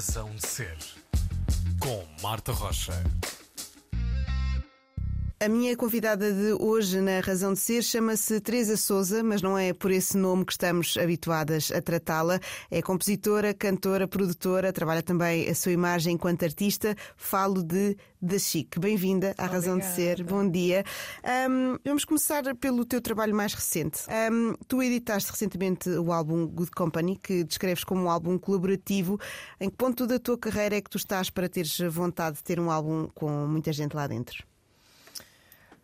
Razão de Ser, com Marta Rocha. A minha convidada de hoje na Razão de Ser chama-se Teresa Souza, mas não é por esse nome que estamos habituadas a tratá-la. É compositora, cantora, produtora, trabalha também a sua imagem enquanto artista. Falo de Da Chic. Bem-vinda à Razão de Ser. Bom dia. Um, vamos começar pelo teu trabalho mais recente. Um, tu editaste recentemente o álbum Good Company, que descreves como um álbum colaborativo. Em que ponto da tua carreira é que tu estás para teres vontade de ter um álbum com muita gente lá dentro?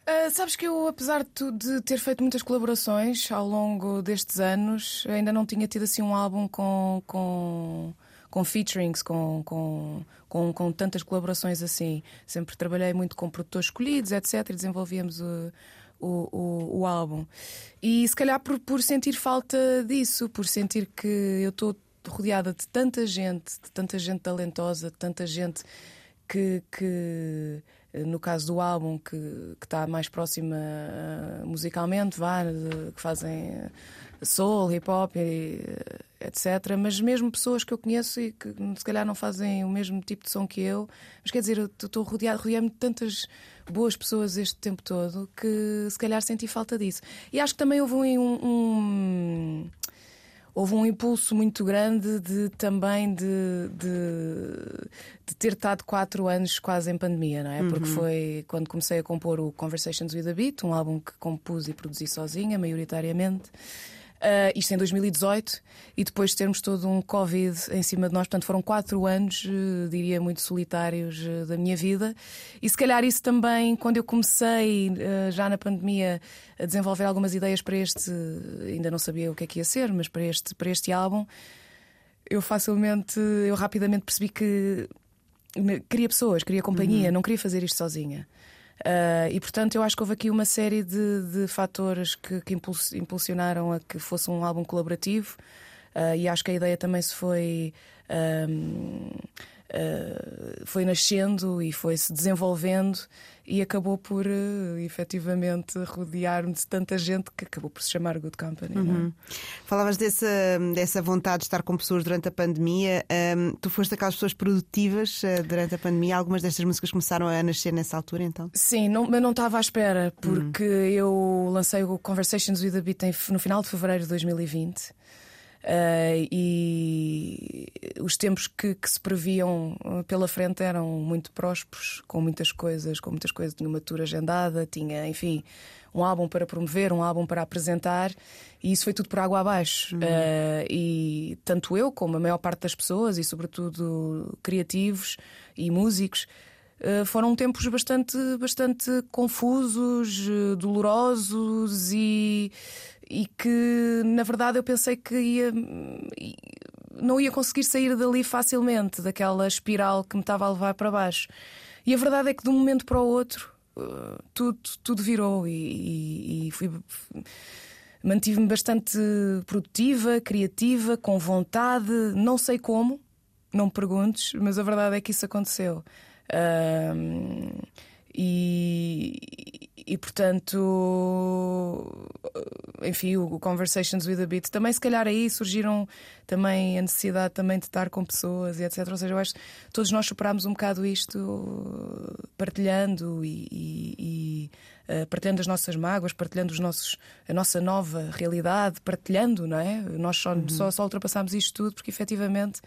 Uh, sabes que eu, apesar de, de, ter feito muitas colaborações ao longo destes anos, ainda não tinha tido assim um álbum com, com, com featurings, com, com, com, com tantas colaborações assim. Sempre trabalhei muito com produtores escolhidos, etc. E desenvolvíamos o, o, o, o álbum. E se calhar por, por sentir falta disso, por sentir que eu estou rodeada de tanta gente, de tanta gente talentosa, de tanta gente que, que no caso do álbum, que, está mais próxima uh, musicalmente, vá, que fazem soul, hip hop, etc. Mas mesmo pessoas que eu conheço e que se calhar não fazem o mesmo tipo de som que eu, mas quer dizer, eu estou rodeado, rodeado de tantas boas pessoas este tempo todo que se calhar senti falta disso. E acho que também houve um, um houve um impulso muito grande de também de, de, de, ter estado quatro anos quase em pandemia, não é? Uhum. Porque foi quando comecei a compor o Conversations with a Beat, um álbum que compus e produzi sozinha, maioritariamente. Uh, isto em 2018, e depois de termos todo um Covid em cima de nós, portanto foram quatro anos, uh, diria, muito solitários uh, da minha vida. E se calhar isso também, quando eu comecei já na pandemia a desenvolver algumas ideias para este, ainda não sabia o que é que ia ser, mas para este, para este álbum, eu facilmente, eu rapidamente percebi que queria pessoas, queria companhia, uhum. não queria fazer isto sozinha. Uh, e portanto, eu acho que houve aqui uma série de, de fatores que, que impulsionaram a que fosse um álbum colaborativo. Uh, e acho que a ideia também se foi. Foi nascendo e foi se desenvolvendo e acabou por uh, efetivamente rodear-me de tanta gente que acabou por se chamar Good Company. É? Uhum. Falavas dessa, dessa vontade de estar com pessoas durante a pandemia. Um, tu foste aquelas pessoas produtivas uh, durante a pandemia. Algumas destas músicas começaram a nascer nessa altura, então? Sim, não, mas não estava à espera, porque uhum. eu lancei o Conversations with a Beat no final de fevereiro de 2020. Uh, e os tempos que, que, se previam uh, pela frente eram muito prósperos, com muitas coisas, com muitas coisas. Tinha uma tour agendada, tinha, enfim, um álbum para promover, um álbum para apresentar, e isso foi tudo por água abaixo. Uhum. Uh, e tanto eu, como a maior parte das pessoas, e sobretudo criativos e músicos, foram tempos bastante, bastante confusos, dolorosos e e que na verdade eu pensei que ia não ia conseguir sair dali facilmente daquela espiral que me estava a levar para baixo. E a verdade é que de um momento para o outro uh, tudo, tudo virou e, e, e fui mantive-me bastante produtiva, criativa, com vontade, não sei como, não me perguntes, mas a verdade é que isso aconteceu. Uh, e, e portanto, enfim, o Conversations with a Beat também, se calhar aí surgiram também a necessidade também de estar com pessoas e etc. Ou seja, eu acho que todos nós superámos um bocado isto partilhando e, e, e uh, partilhando as nossas mágoas, partilhando os nossos, a nossa nova realidade, partilhando, não é? Nós só, uhum. só, só ultrapassámos isto tudo porque efetivamente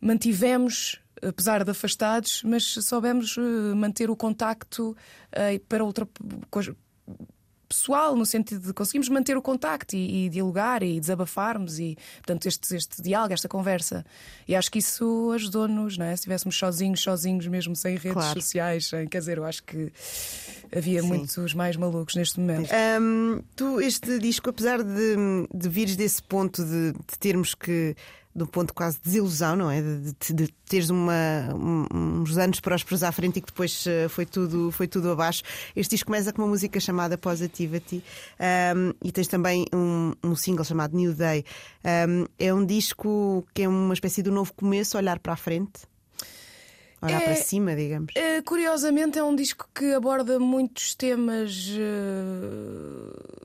mantivemos apesar de afastados, mas soubemos eh, manter o contacto uh, para outra coisa pessoal, no sentido de conseguimos manter o contacto e, e, dialogar e desabafarmos e, portanto, este, este diálogo, esta conversa. E acho que isso ajudou-nos, não é? Se estivéssemos sozinhos, sozinhos mesmo, sem redes claro. sociais, sem, quer dizer, eu acho que havia Sim. muitos mais malucos neste momento. Tu, este disco, apesar de, de vires desse ponto de, de termos que um ponto quase de desilusão, não é? De, de, de teres uma, uns anos prósperos à frente e que depois eh, foi tudo, foi tudo abaixo. Este disco começa com uma música chamada Positivity um, e tens também um, um, single chamado New Day. Um, é um disco que é uma espécie de um novo começo, olhar para a frente. Olhar é, para cima, digamos. É, curiosamente, é um disco que aborda muitos temas uh,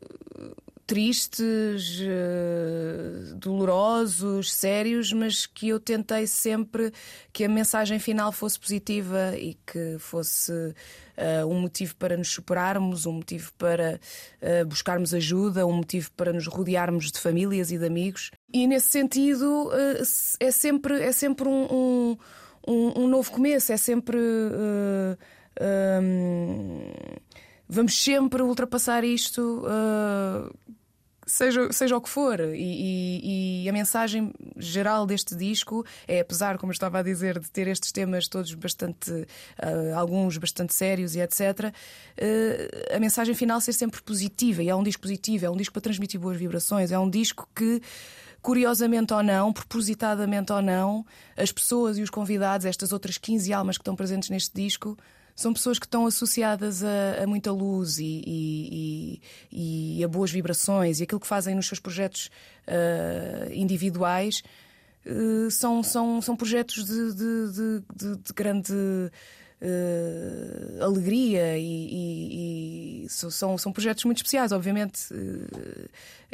tristes, uh, dolorosos, sérios, mas que eu tentei sempre que a mensagem final fosse positiva e que fosse uh, um motivo para nos superarmos, um motivo para uh, buscarmos ajuda, um motivo para nos rodearmos de famílias e de amigos. E nesse sentido é sempre, é sempre um, um, um novo começo, é sempre. Um, vamos sempre ultrapassar isto seja, seja o que for. E, e, e, a mensagem geral deste disco é, apesar, como eu estava a dizer, de ter estes temas todos bastante, uh, alguns bastante sérios e etc., uh, a mensagem final ser sempre positiva. E é um disco positivo, é um disco para transmitir boas vibrações, é um disco que curiosamente ou não, propositadamente ou não, as pessoas e os convidados, estas outras 15 almas que estão presentes neste disco, são pessoas que estão associadas a, a muita luz e, e, e, e, a boas vibrações e aquilo que fazem nos seus projetos uh, individuais uh, são, são, são projetos de, de, de, de grande. Uh, alegria e, e, e, são, são projetos muito especiais, obviamente.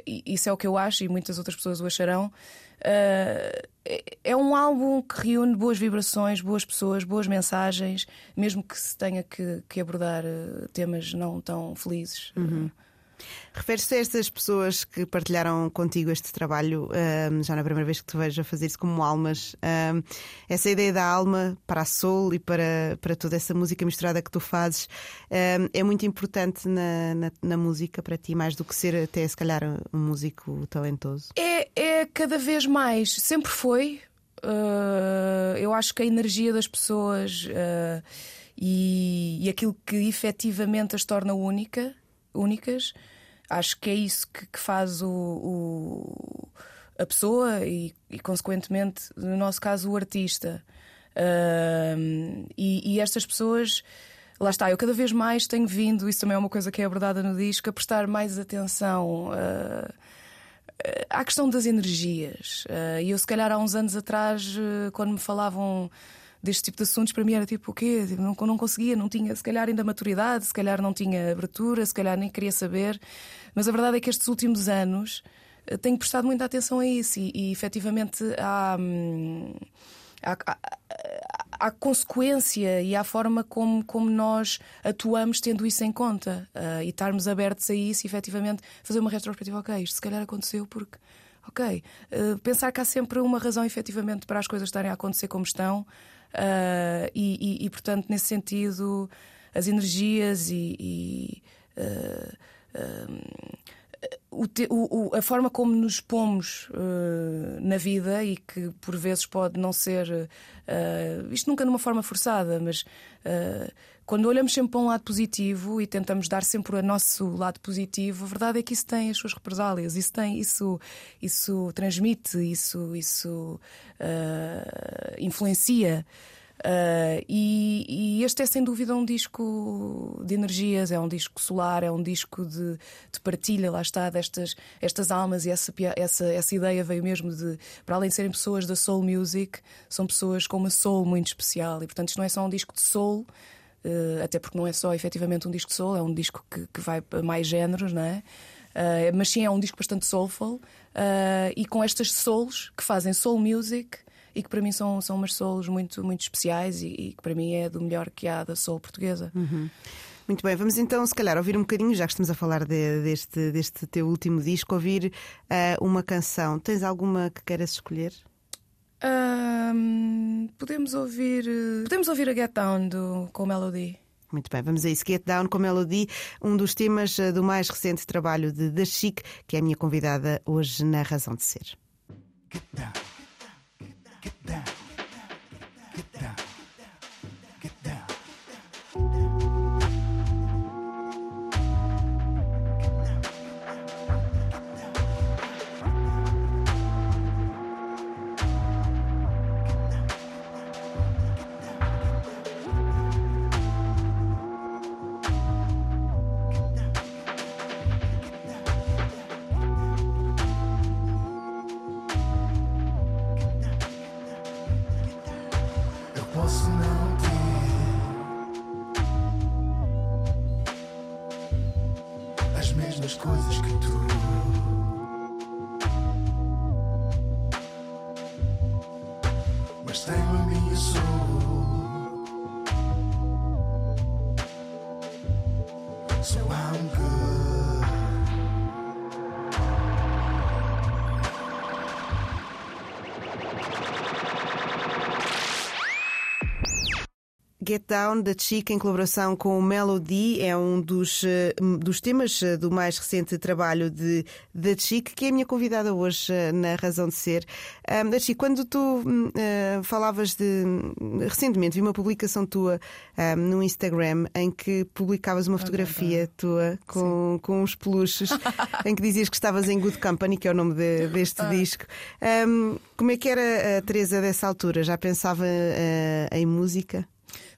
Isso é o que eu acho e muitas outras pessoas o acharão. Uh, é um álbum que reúne boas vibrações, boas pessoas, boas mensagens, mesmo que se tenha que, que abordar temas não tão felizes. Uhum. Refere-se a estas pessoas que partilharam contigo este trabalho, já na primeira vez que te vejo a fazer isso como almas. Essa ideia da alma para a soul e para, para toda essa música misturada que tu fazes é muito importante na, na, na, música para ti, mais do que ser até se calhar um músico talentoso? É, é cada vez mais, sempre foi. Uh, eu acho que a energia das pessoas uh, e, e aquilo que efetivamente as torna única, únicas Acho que é isso que, que faz o, o, a pessoa e, e, consequentemente, no nosso caso, o artista. Uh, e, e estas pessoas lá está, eu cada vez mais tenho vindo, isso também é uma coisa que é abordada no disco, a prestar mais atenção uh, à questão das energias. Uh, e eu, se calhar, há uns anos atrás, quando me falavam deste tipo de assuntos, para mim era tipo o quê? Tipo, não, não conseguia, não tinha, se calhar, ainda maturidade, se calhar não tinha abertura, se calhar nem queria saber. Mas a verdade é que estes últimos anos eh, tenho prestado muita atenção a isso e, e efetivamente há. Hum, há, há, há, consequência e há forma como, como nós atuamos tendo isso em conta uh, e estarmos abertos a isso e efetivamente fazer uma retrospectiva. Ok, isto se calhar aconteceu porque. Ok, uh, pensar que há sempre uma razão efetivamente para as coisas estarem a acontecer como estão uh, e, e, e, portanto, nesse sentido, as energias e. e o, o, a forma como nos pomos uh, na vida e que por vezes pode não ser uh, isto nunca numa forma forçada, mas uh, quando olhamos sempre para um lado positivo e tentamos dar sempre o nosso lado positivo, a verdade é que isso tem as suas represálias, isso tem, isso, isso transmite, isso, isso influencia. Uh, e, e, este é sem dúvida um disco de energias, é um disco solar, é um disco de, de partilha, lá está, destas estas almas e essa, essa, essa ideia veio mesmo de, para além de serem pessoas da soul music, são pessoas com uma soul muito especial e portanto isto não é só um disco de soul. Uh, até porque não é só efetivamente um disco soul, é um disco que, que vai para mais géneros, não é? Uh, mas sim é um disco bastante soulful e com estas souls que fazem soul music e que para mim são, são umas solos muito, muito especiais e, e, que para mim é do melhor que há da soul portuguesa. Uhum. Muito bem, vamos então, se calhar, ouvir um bocadinho, já que estamos a falar de, deste, deste teu último disco, ouvir uh, uma canção. Tens alguma que queiras escolher? Um, podemos ouvir podemos ouvir a Get Down do, com Melody. Muito bem, vamos a isso. Get Down com Melody, um dos temas uh, do mais recente trabalho de Da Chic, que é a minha convidada hoje na Razão de Ser. Get down. Get Down da Chica em colaboração com o Melody é um dos, eh, dos temas eh, do mais recente trabalho de da Chic, que é a minha convidada hoje eh, na Razão de Ser. Um, da Chic, quando tu hum, eh, falavas de. Recentemente vi uma publicação tua um, no Instagram em que publicavas uma fotografia tua com, com uns peluches em que dizias que estavas em Good Company, que é o nome de- deste disco. Um, como é que era a Teresa dessa altura? Já pensava eh, em música?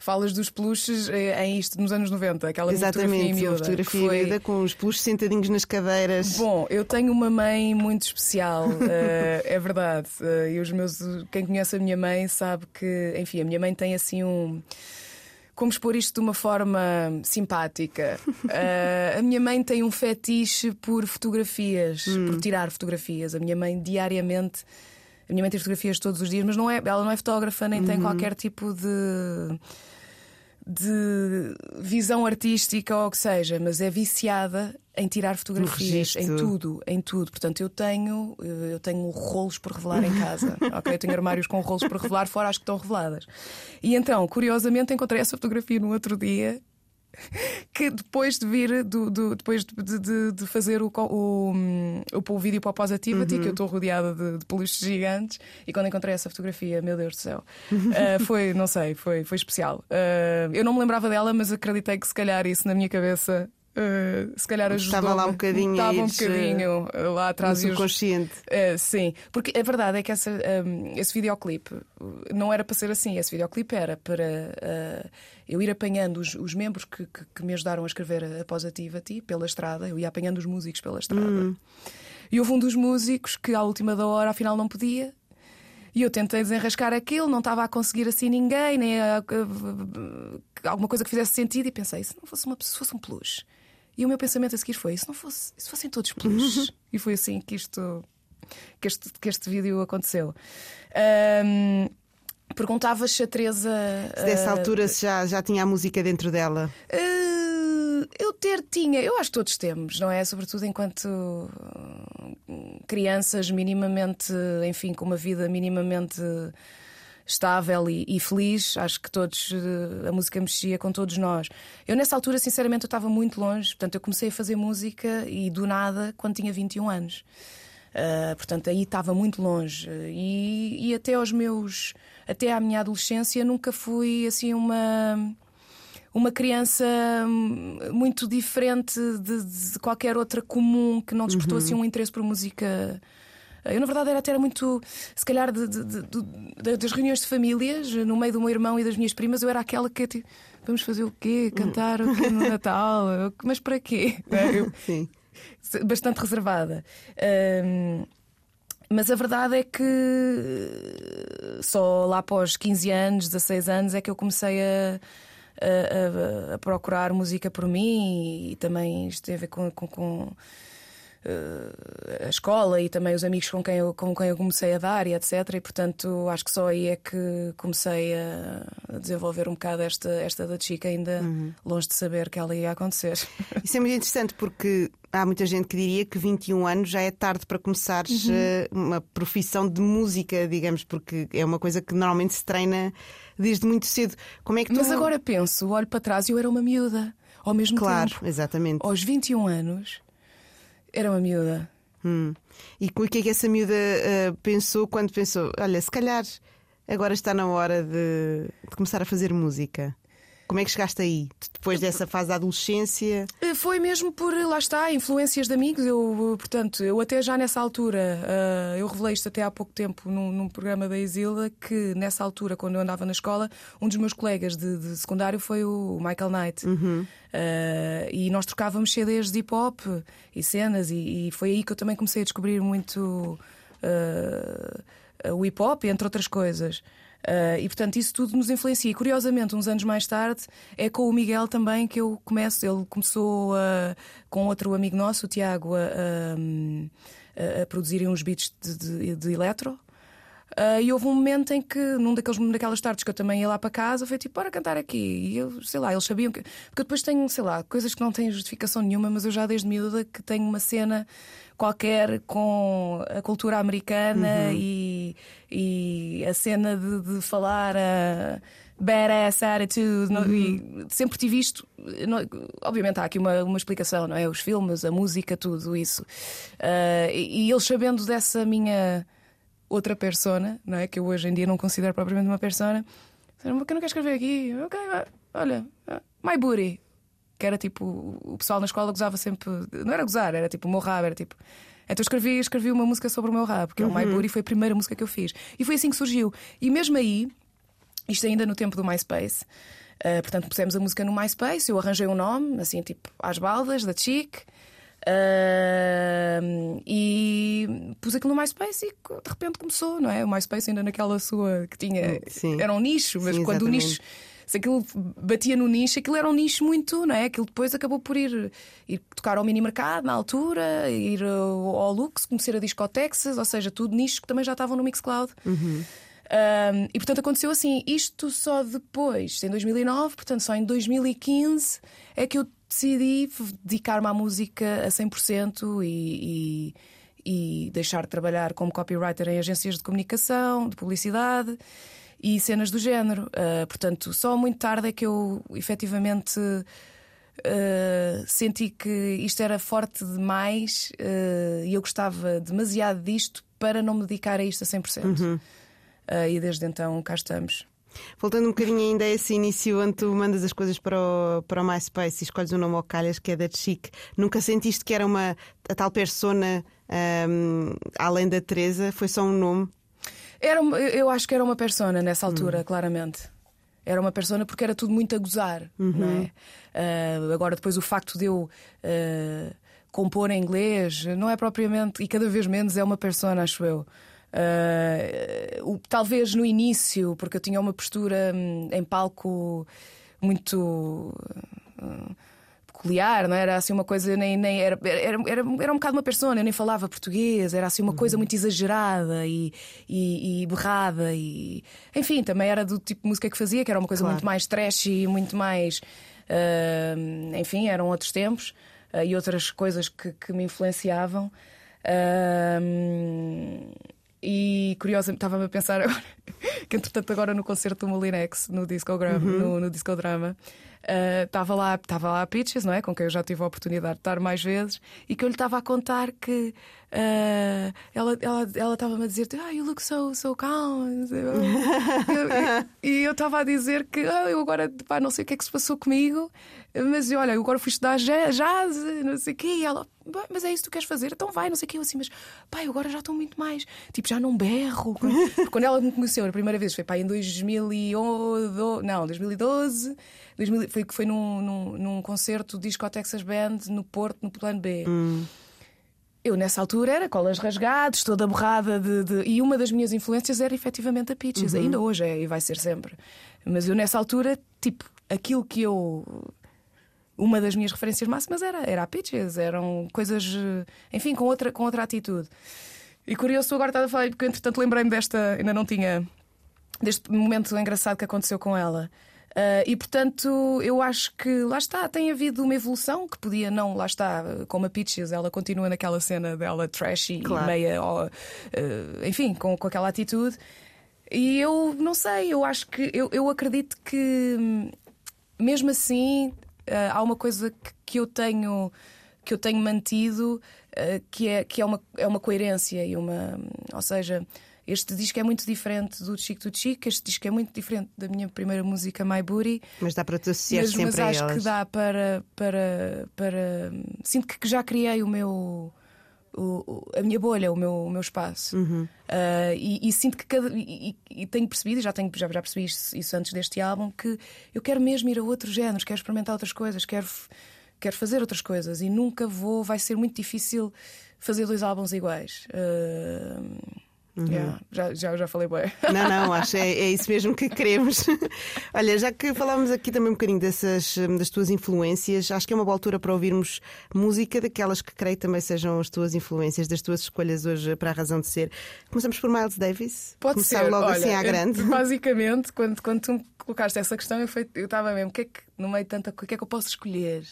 Falas dos peluches eh, em isto nos anos 90, aquela minha fotografia Exatamente, miúda. fotografia foi... miúda com os peluches sentadinhos nas cadeiras. Bom, eu tenho uma mãe muito especial, eh, é verdade. Eh, e os meus, quem conhece a minha mãe sabe que, enfim, a minha mãe tem assim um. Como expor isto de uma forma simpática? Eh, a minha mãe tem um fetiche por fotografias, por tirar fotografias. A minha mãe diariamente. A minha mãe tem fotografias todos os dias, mas não é, ela não é fotógrafa nem tem qualquer tipo de de visão artística ou o que seja, mas é viciada em tirar fotografias, em tudo, em tudo. Portanto, eu tenho, eu tenho rolos por revelar em casa. ok, eu tenho armários com rolos por revelar, fora as que estão reveladas. E então, curiosamente, encontrei essa fotografia no outro dia. Que depois de vir, do, do- depois de, de- de fazer o, o, o, o vídeo para o Positivity, que eu estou rodeada de, de peluches gigantes, e quando encontrei essa fotografia, meu Deus do céu, ah, foi, não sei, foi, foi especial. Ah, eu não me lembrava dela, mas acreditei que se calhar isso na minha cabeça. Ah, se calhar ajudou. Estava lá um bocadinho a Estava um ires, bocadinho ah, lá no atrás os- subconsciente. Uh, sim, porque a verdade é que essa, um, esse videoclipe uh, não era para ser assim. Esse videoclipe era para uh, eu ir apanhando os, os membros que, que- que me ajudaram a escrever a Positivity pela estrada. Eu ia apanhando os músicos pela estrada. E houve um dos músicos que, à última da hora, afinal não podia. E eu tentei desenrascar aquilo, não estava a conseguir assim ninguém, nem a- a- alguma coisa que fizesse sentido. E pensei, se não fosse, uma, se fosse um peluche. E o meu pensamento a seguir foi: se não fosse, se fossem todos peluches. e foi assim que isto que este, que este vídeo aconteceu. Ahm, Perguntavas se a Teresa. Se dessa ah, altura se já, já tinha a música dentro dela. ah, eu ter tinha, eu acho que todos temos, não é? Sobretudo enquanto hum, crianças minimamente, enfim, com uma vida minimamente estável e, e feliz, acho que todos eh, a música mexia com todos nós. Eu nessa altura, sinceramente, eu estava muito longe, portanto, eu comecei a fazer música e do nada quando tinha 21 anos. Uh, portanto, aí estava muito longe. E, e até aos meus. Até à minha adolescência nunca fui assim uma. Uma criança hum, muito diferente de, de qualquer outra comum que não despertou assim um interesse por música. Eu, na verdade, era até era muito. Se calhar, de- de- de- das reuniões de famílias, no meio do meu irmão e das minhas primas, eu era aquela que. tipo, Vamos fazer o quê? Cantar o quê no Natal? Mas para quê? Eu- Sim. bastante reservada. Ahm, mas a verdade é que eh, só lá após 15 anos, 16 anos, é que eu comecei a, a- a- a procurar música por mim e também isto tem a ver com. com- com, a escola e também os amigos com quem, eu, com quem eu comecei a dar e etc. E portanto acho que só aí é que comecei a desenvolver um bocado esta, esta da Chica, ainda longe de saber que ela ia acontecer. Isso é muito interessante porque há muita gente que diria que 21 anos já é tarde para começares Uhum. eh, uma profissão de música, digamos, porque é uma coisa que normalmente se treina desde muito cedo. Como é que tu. Mas agora penso, olho para trás e eu era uma miúda. Ao mesmo Claro, tempo, exatamente. aos 21 anos, era uma miúda. Hum. E o que é que essa miúda eh, pensou quando pensou? Olha, se calhar agora está na hora de, de começar a fazer música. Como é que chegaste aí? Depois dessa fase da adolescência? Eh, Foi mesmo por, lá está, influências de amigos. Eu, eh, portanto, eu até já nessa altura, eh, eu revelei isto até há pouco tempo num, num programa da Isila, que nessa altura, quando eu andava na escola, um dos meus colegas de, de secundário foi o Michael Knight. Eh, e nós trocávamos CDs de hip hop e cenas, e, e foi aí que eu também comecei a descobrir muito eh, o hip hop, entre outras coisas. Uh, e portanto isso tudo nos influencia. E curiosamente, uns anos mais tarde, é com o Miguel também que eu começo. Ele começou uh, com outro amigo nosso, o Tiago, a, a, a produzirem uns beats de, de, de eletro. Uh, e houve um momento em que, num daqueles, daquelas tardes que eu também ia lá para casa, foi tipo, bora cantar aqui. E eu, sei lá, eles sabiam que. Porque eu depois tenho, sei lá, coisas que não têm justificação nenhuma, mas eu já desde miúda que tenho uma cena qualquer com a cultura americana uhum. e, e a cena de, de falar a badass attitude. Uhum. e sempre tive isto. obviamente há aqui uma, uma explicação, não é? Os filmes, a música, tudo isso. Uh, e, e eles sabendo dessa minha outra persona, não é? Que eu hoje em dia não considero propriamente uma persona. Disseram, que não quer escrever aqui? Ok, olha, my booty. Que era tipo, o pessoal na escola gozava sempre. Não era gozar, era tipo rabo, era tipo. Então escrevi, escrevi uma música sobre o meu rabo, que é o My uhum. Booty, foi a primeira música que eu fiz. E foi assim que surgiu. E mesmo aí, isto ainda no tempo do MySpace, uh, portanto pusemos a música no MySpace, eu arranjei um nome, assim, tipo, às baldas, da Chic. Uh, e pus aquilo no MySpace e de repente começou, não é? O MySpace ainda naquela sua que tinha. Sim. Era um nicho, mas Sim, quando exatamente. o nicho. Se aquilo batia no nicho, aquilo era um nicho muito, não é? Aquilo depois acabou por ir, ir tocar ao mini mercado na altura, ir ao Lux, conhecer a Discotexas, ou seja, tudo nicho que também já estavam no Mixcloud. Uhum. Um, e portanto aconteceu assim, isto só depois, em 2009, portanto só em 2015 é que eu decidi dedicar-me à música a 100% e, e, e deixar de trabalhar como copywriter em agências de comunicação, de publicidade e cenas do género. Uh, portanto, só muito tarde é que eu efetivamente uh, senti que isto era forte demais uh, e eu gostava demasiado disto para não me dedicar a isto a 100%. Uhum. e desde então cá estamos. Voltando um bocadinho ainda a esse início onde tu mandas as coisas para o, para o MySpace e escolhes o nome ao calhas, que é da Chic, nunca sentiste que era uma a tal persona um, além da Teresa? Foi só um nome? Era, eu acho que era uma persona nessa altura, hum. claramente. Era uma persona porque era tudo muito a gozar, uhum. não é? Uh, agora, depois, o facto de eu. Uh, compor em inglês não é propriamente, e cada vez menos é uma persona, acho eu. Uh, talvez no início, porque eu tinha uma postura hum, em palco muito. Uh, peculiar, não é? era assim uma coisa nem, nem era, era, era, era um bocado uma persona, eu nem falava português, era assim uma coisa uhum. muito exagerada e, e, e, berrada e enfim, também era do tipo de música que fazia, que era uma coisa claro. muito mais trash e muito mais uh, enfim, eram outros tempos uh, e outras coisas que, que me influenciavam. Uh, e curiosamente estava-me a pensar agora que, entretanto, agora no concerto do Molinex, no Discodrama, uhum. no, no Discodrama estava uh, lá, estava lá a Pitches, não é? Com quem eu já tive a oportunidade de estar mais vezes, e que eu lhe estava a contar que uh, ela ela, ela me a dizer: Ah, you look so, so calm. e eu estava a dizer que ah, eu agora pá, não sei o que é que se passou comigo, mas olha, eu agora fui estudar jazz, não sei o quê, e ela mas é isso que tu queres fazer? Então vai, não sei o que. Eu assim, mas pai, agora já estou muito mais. Tipo, já não berro. Quando ela me conheceu a primeira vez, foi pai em 2011, não, 2012. 2000, foi que foi num, num, num concerto Disco Texas Band no Porto, no Plano B. Hum. Eu, nessa altura, era colas rasgadas, toda borrada de, de, E uma das minhas influências era efetivamente a Peaches. Uhum. Ainda hoje é e vai ser sempre. Mas eu, nessa altura, tipo, aquilo que eu uma das minhas referências máximas era, era a Pitches, eram coisas, enfim, com outra, com outra atitude. E curioso, agora estás a falar, porque entretanto lembrei-me desta, ainda não tinha, deste momento engraçado que aconteceu com ela. Uh, e portanto, eu acho que lá está, tem havido uma evolução que podia não, lá está, como a Pitches, ela continua naquela cena dela trashy claro. e meia, uh, enfim, com, com aquela atitude. E eu não sei, eu acho que, eu, eu acredito que mesmo assim uh, há uma coisa que, que, eu tenho que eu tenho mantido que é que é uma é uma coerência e uma ou seja este disco é muito diferente do Chico do Chico, este disco é muito diferente da minha primeira música My Booty. Mas dá para te associar mas, sempre mas a acho elas. que dá para, para, para. Sinto que já criei o meu. O, a minha bolha, o meu, o meu espaço. Uhum. Uh, e, e, sinto que cada. E, e, tenho percebido, e já, tenho, já, já percebi isso, isso, antes deste álbum, que eu quero mesmo ir a outros géneros, quero experimentar outras coisas, quero, quero fazer outras coisas e nunca vou. Vai ser muito difícil fazer dois álbuns iguais. Uh, Yeah, já, já, já falei bem. Não, não, acho é, é isso mesmo que queremos. Olha, já que falámos aqui também um bocadinho dessas, das tuas influências, acho que é uma boa altura para ouvirmos música daquelas que creio também sejam as tuas influências, das tuas escolhas hoje para a razão de ser. Começamos por Miles Davis. Pode Começar ser. logo Olha, assim à grande. eu- Basicamente, quando, quando tu me colocaste essa questão, eu eu estava mesmo, o que é que, no meio de tanta coisa, o que é que eu posso escolher?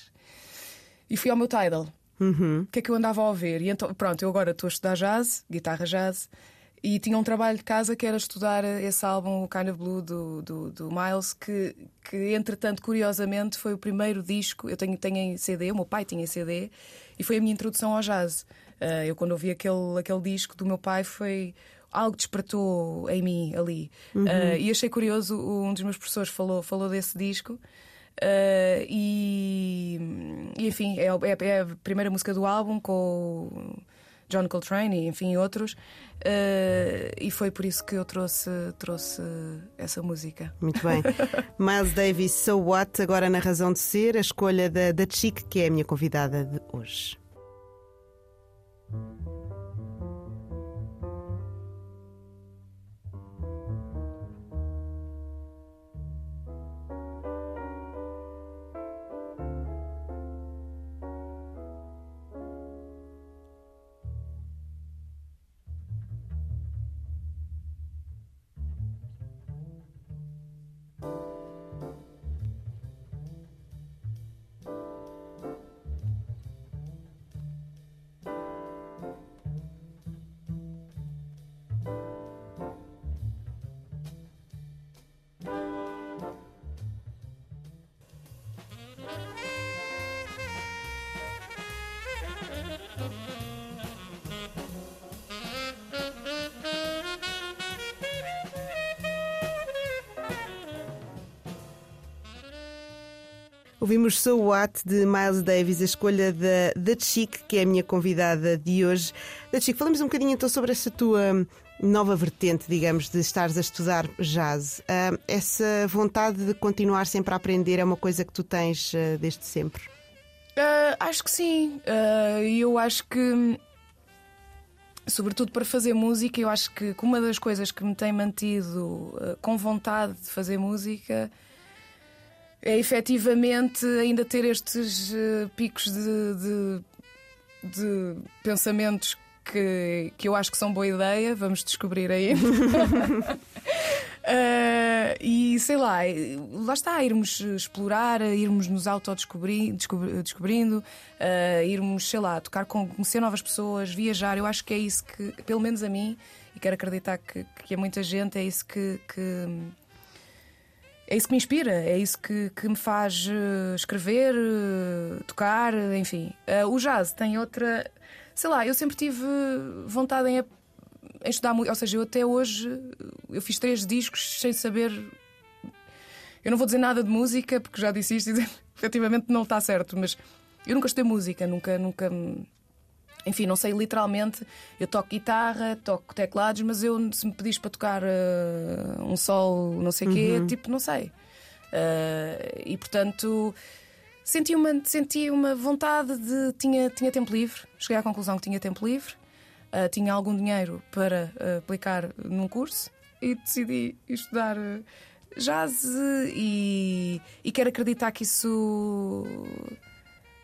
E fui ao meu Tidal. Uhum. O que é que eu andava a ouvir? E então, pronto, eu agora estou a estudar jazz, guitarra jazz, e tinha um trabalho de casa que era estudar esse álbum, o Kind of Blue, do, do, do Miles, que, que, entretanto, curiosamente, foi o primeiro disco. Eu tenho, tenho em CD, o meu pai tinha em CD, e foi a minha introdução ao jazz. Ah, eu, quando ouvi aquele, aquele disco do meu pai, foi. Algo despertou em mim ali. Ah, e achei curioso, um dos meus professores falou, falou desse disco. Uh, e, e, enfim, é, é- é a primeira música do álbum com John Coltrane e enfim outros. Uh, e foi por isso que eu trouxe, trouxe essa música. Muito bem. Miles Davis, So What, agora na razão de ser, a escolha da, da Chic, que é a minha convidada de hoje. Ouvimos So What de Miles Davis, a escolha da, da Chic, que é a minha convidada de hoje. Da Chic, falamos um bocadinho então sobre essa tua nova vertente, digamos, de estares a estudar jazz. Ah, essa vontade de continuar sempre a aprender é uma coisa que tu tens ah, desde sempre? Uh, acho que sim. Uh, E eu acho que, sobretudo para fazer música, eu acho que uma das coisas que me tem mantido uh, com vontade de fazer música é efetivamente ainda ter estes uh, picos de, de- de pensamentos que, que eu acho que são boa ideia. Vamos descobrir aí. Uh, e sei lá, lá está, irmos explorar, irmos nos autodescobrindo, descobri- descobrindo, uh, irmos, sei lá, tocar com, conhecer novas pessoas, viajar. Eu acho que é isso que, pelo menos a mim, e quero acreditar que, que a muita gente, é isso que. que- é isso que me inspira, é isso que, que me faz uh, escrever, uh, tocar, enfim. Uh, o jazz tem outra. Sei lá, eu sempre tive vontade em em estudar muito. Ou seja, eu até hoje eu fiz três discos sem saber. Eu não vou dizer nada de música, porque já disse isto e efetivamente não está certo, mas eu nunca estudei música, nunca, nunca. Enfim, não sei literalmente. Eu toco guitarra, toco teclados, mas eu, se me pedis para tocar eh, um sol, não sei o quê, tipo, não sei. Eh, e portanto. Senti uma, senti uma vontade de. Tinha, tinha tempo livre, cheguei à conclusão que tinha tempo livre, ah, tinha algum dinheiro para aplicar num curso e decidi estudar jazz e, e quero acreditar que isso